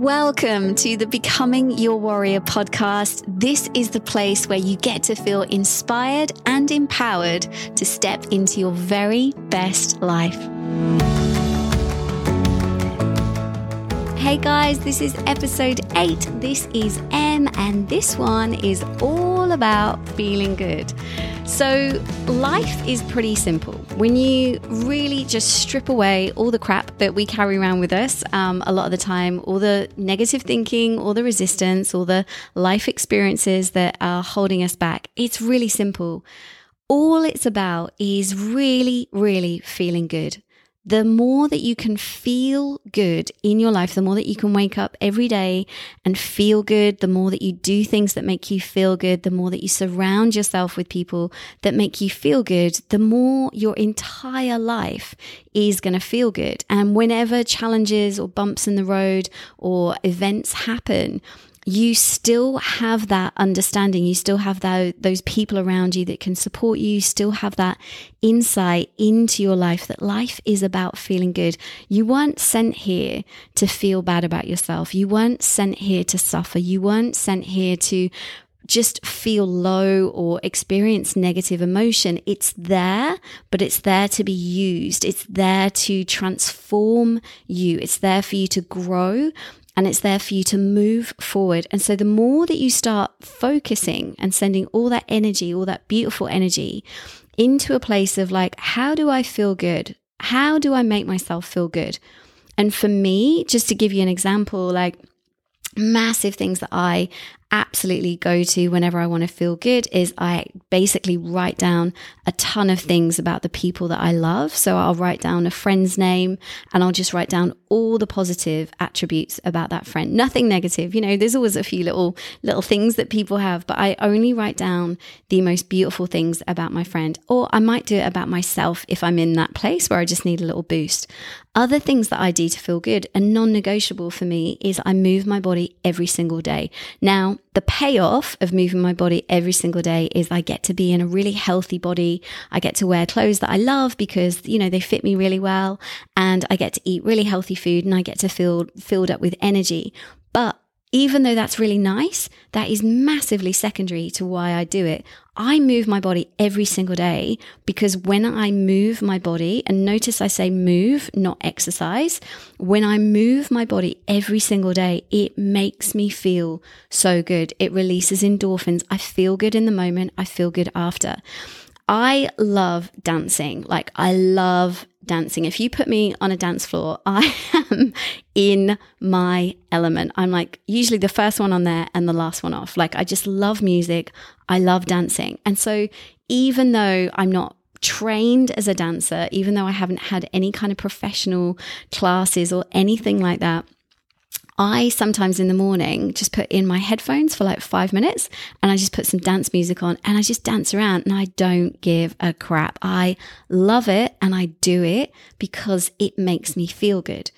Welcome to the Becoming Your Warrior podcast. This is the place where you get to feel inspired and empowered to step into your very best life. Hey guys, this is episode 8. This is Emma, and this one is all about feeling good. So, life is pretty simple. When you really just strip away all the crap that we carry around with us, um, a lot of the time, all the negative thinking, all the resistance, all the life experiences that are holding us back, it's really simple. All it's about is really, really feeling good the more that you can feel good in your life, the more that you can wake up every day and feel good, the more that you do things that make you feel good, the more that you surround yourself with people that make you feel good, the more your entire life is going to feel good. And whenever challenges or bumps in the road or events happen, you still have that understanding. You still have that, those people around you that can support you. You still have that insight into your life that life is about feeling good. You weren't sent here to feel bad about yourself. You weren't sent here to suffer. You weren't sent here to just feel low or experience negative emotion. It's there, but it's there to be used. It's there to transform you. It's there for you to grow and it's there for you to move forward. And so the more that you start focusing and sending all that energy, all that beautiful energy into a place of like, how do I feel good? How do I make myself feel good? And for me, just to give you an example, like massive things that I absolutely go to whenever I want to feel good is I basically write down a ton of things about the people that I love. So I'll write down a friend's name and I'll just write down all the positive attributes about that friend. Nothing negative. You know, there's always a few little little things that people have, but I only write down the most beautiful things about my friend. Or I might do it about myself if I'm in that place where I just need a little boost. Other things that I do to feel good and non-negotiable for me is I move my body every single day. Now, the payoff of moving my body every single day is I get to be in a really healthy body. I get to wear clothes that I love because, you know, they fit me really well and I get to eat really healthy food and I get to feel filled up with energy. But even though that's really nice, that is massively secondary to why I do it. I move my body every single day because when I move my body, and notice I say move, not exercise, when I move my body every single day, it makes me feel so good. It releases endorphins. I feel good in the moment, I feel good after. I love dancing. Like, I love dancing. If you put me on a dance floor, I am in my element. I'm like usually the first one on there and the last one off. Like, I just love music. I love dancing. And so, even though I'm not trained as a dancer, even though I haven't had any kind of professional classes or anything like that, I sometimes in the morning just put in my headphones for like five minutes and I just put some dance music on and I just dance around and I don't give a crap. I love it and I do it because it makes me feel good.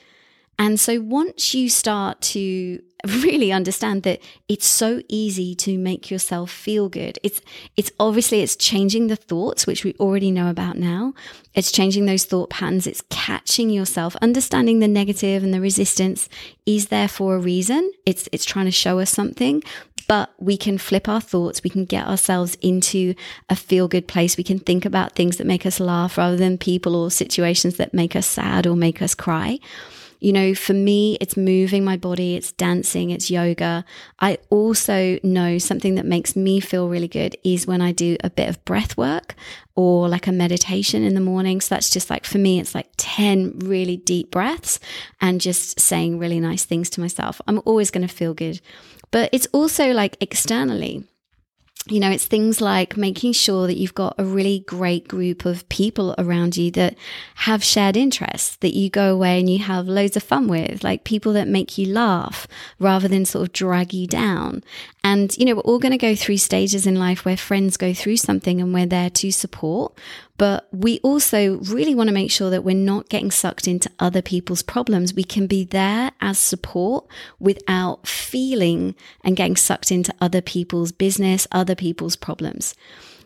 And so once you start to really understand that it's so easy to make yourself feel good. It's it's obviously it's changing the thoughts which we already know about now. It's changing those thought patterns. It's catching yourself, understanding the negative and the resistance is there for a reason. It's it's trying to show us something, but we can flip our thoughts. We can get ourselves into a feel good place. We can think about things that make us laugh rather than people or situations that make us sad or make us cry. You know, for me, it's moving my body, it's dancing, it's yoga. I also know something that makes me feel really good is when I do a bit of breath work or like a meditation in the morning. So that's just like for me, it's like 10 really deep breaths and just saying really nice things to myself. I'm always going to feel good. But it's also like externally you know, it's things like making sure that you've got a really great group of people around you that have shared interests that you go away and you have loads of fun with, like people that make you laugh rather than sort of drag you down. And, you know, we're all going to go through stages in life where friends go through something and we're there to support. But we also really want to make sure that we're not getting sucked into other people's problems. We can be there as support without feeling and getting sucked into other people's business, other people's problems.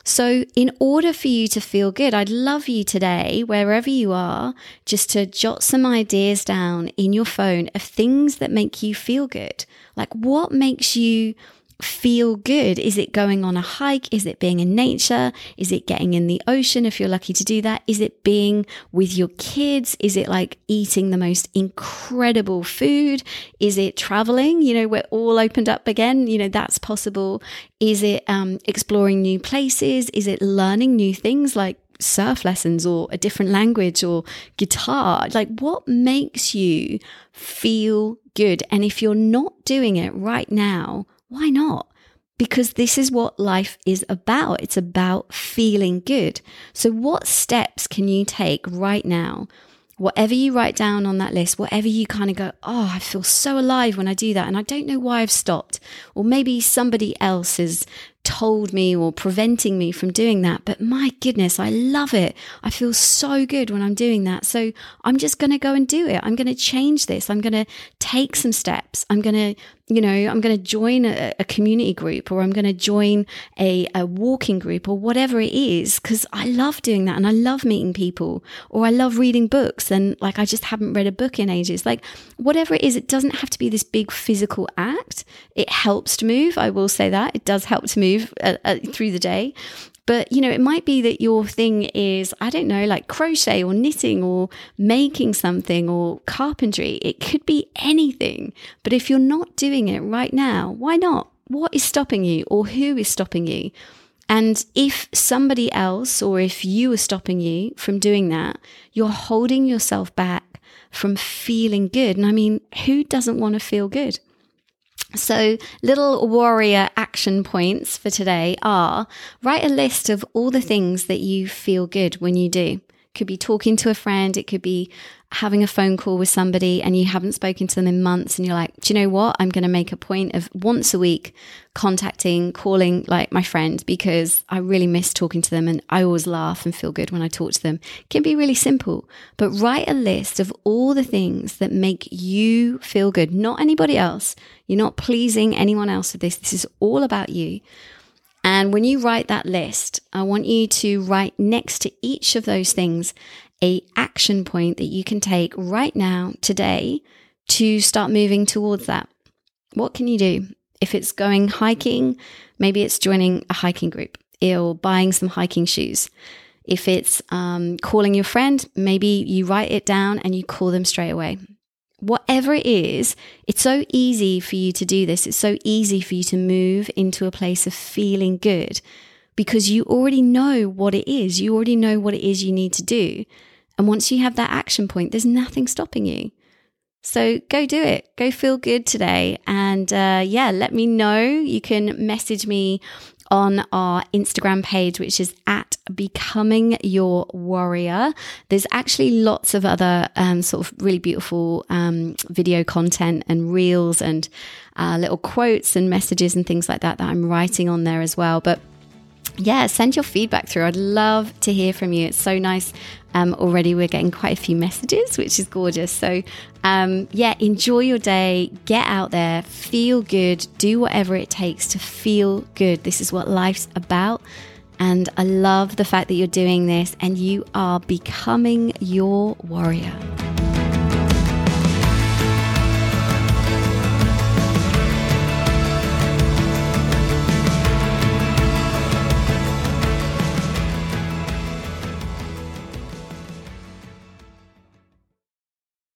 So, in order for you to feel good, I'd love you today, wherever you are, just to jot some ideas down in your phone of things that make you feel good. Like, what makes you feel good? Is it going on a hike? Is it being in nature? Is it getting in the ocean if you're lucky to do that? Is it being with your kids? Is it like eating the most incredible food? Is it traveling? You know, we're all opened up again. You know, that's possible. Is it um, exploring new places? Is it learning new things like surf lessons or a different language or guitar? Like, what makes you feel good? And if you're not doing it right now, why not? Because this is what life is about. It's about feeling good. So, what steps can you take right now? Whatever you write down on that list, whatever you kind of go, oh, I feel so alive when I do that. And I don't know why I've stopped. Or maybe somebody else is told me or preventing me from doing that. But my goodness, I love it. I feel so good when I'm doing that. So I'm just going to go and do it. I'm going to change this. I'm going to take some steps. I'm going to, you know, I'm going to join a, a, community group or I'm going to join a, a walking group or whatever it is because I love doing that and I love meeting people or I love reading books and like I just haven't read a book in ages. Like whatever it is, it doesn't have to be this big physical act. It helps to move. I will say that it does help to move uh, uh, through the day. But, you know, it might be that your thing is, I don't know, like crochet or knitting or making something or carpentry. It could be anything. But if you're not doing it right now, why not? What is stopping you or who is stopping you? And if somebody else or if you are stopping you from doing that, you're holding yourself back from feeling good. And I mean, who doesn't want to feel good? So, little warrior action points for today are write a list of all the things that you feel good when you do. Could be talking to a friend, it could be having a phone call with somebody and you haven't spoken to them in months and you're like, do you know what? I'm going to make a point of once a week contacting, calling like my friend because I really miss talking to them and I always laugh and feel good when I talk to them. It can be really simple, but write a list of all the things that make you feel good, not anybody else. You're not pleasing anyone else with this. This is all about you. And when you write that list, I want you to write next to each of those things a action point that you can take right now today to start moving towards that. What can you do? If it's going hiking, maybe it's joining a hiking group or buying some hiking shoes. If it's um, calling your friend, maybe you write it down and you call them straight away. Whatever it is, it's so easy for you to do this. It's so easy for you to move into a place of feeling good because you already know what it is. You already know what it is you need to do. And once you have that action point, there's nothing stopping you. So go do it. Go feel good today. And uh, yeah, let me know. You can message me on our Instagram page, which is at becoming your warrior. There's actually lots of other um, sort of really beautiful um, video content and reels and uh, little quotes and messages and things like that that I'm writing on there as well. But yeah, send your feedback through. I'd love to hear from you. It's so nice. Um, already, we're getting quite a few messages, which is gorgeous. So, um, yeah, enjoy your day, get out there, feel good, do whatever it takes to feel good. This is what life's about. And I love the fact that you're doing this and you are becoming your warrior.